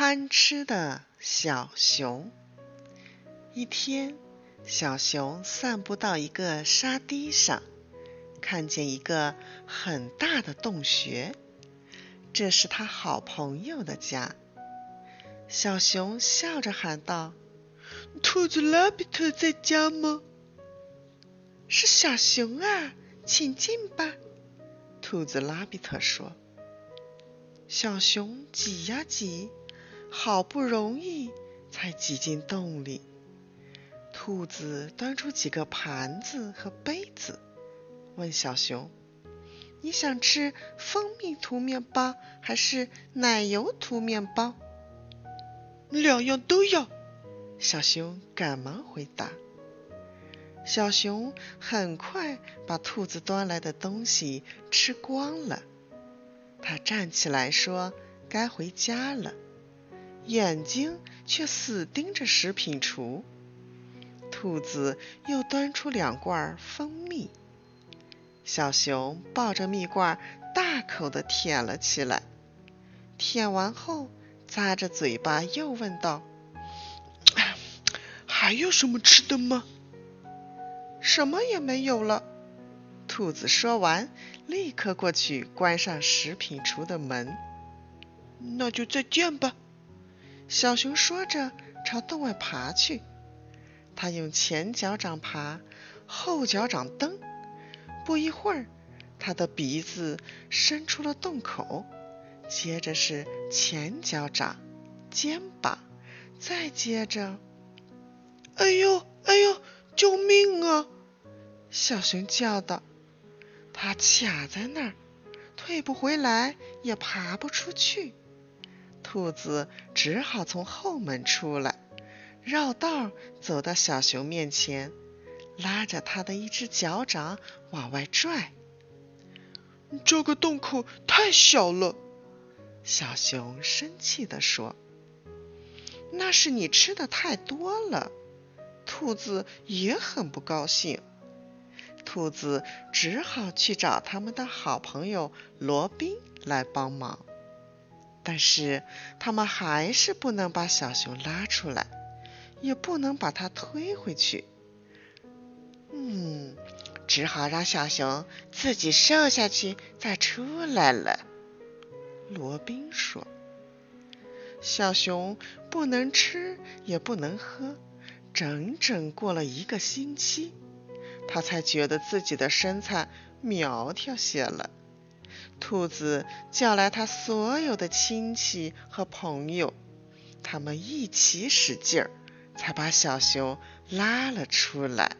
贪吃的小熊。一天，小熊散步到一个沙堤上，看见一个很大的洞穴，这是他好朋友的家。小熊笑着喊道：“兔子拉比特在家吗？”“是小熊啊，请进吧。”兔子拉比特说。小熊挤呀挤，好不容易才挤进洞里。兔子端出几个盘子和杯子，问小熊：“你想吃蜂蜜涂面包还是奶油涂面包？”“两样都要。”小熊赶忙回答。小熊很快把兔子端来的东西吃光了。他站起来说：“该回家了。”眼睛却死盯着食品橱。兔子又端出两罐蜂蜜。小熊抱着蜜罐，大口的舔了起来。舔完后，咂着嘴巴又问道：“还有什么吃的吗？”“什么也没有了。”兔子说完，立刻过去关上食品橱的门。那就再见吧。小熊说着，朝洞外爬去。它用前脚掌爬，后脚掌蹬。不一会儿，它的鼻子伸出了洞口。接着是前脚掌、肩膀，再接着……哎呦，哎呦，救命啊！小熊叫道。它卡在那儿，退不回来，也爬不出去。兔子只好从后门出来，绕道走到小熊面前，拉着它的一只脚掌往外拽。这个洞口太小了，小熊生气地说：“那是你吃的太多了。”兔子也很不高兴。兔子只好去找他们的好朋友罗宾来帮忙，但是他们还是不能把小熊拉出来，也不能把它推回去。嗯，只好让小熊自己瘦下去再出来了。罗宾说：“小熊不能吃也不能喝，整整过了一个星期。”他才觉得自己的身材苗条些了。兔子叫来他所有的亲戚和朋友，他们一起使劲儿，才把小熊拉了出来。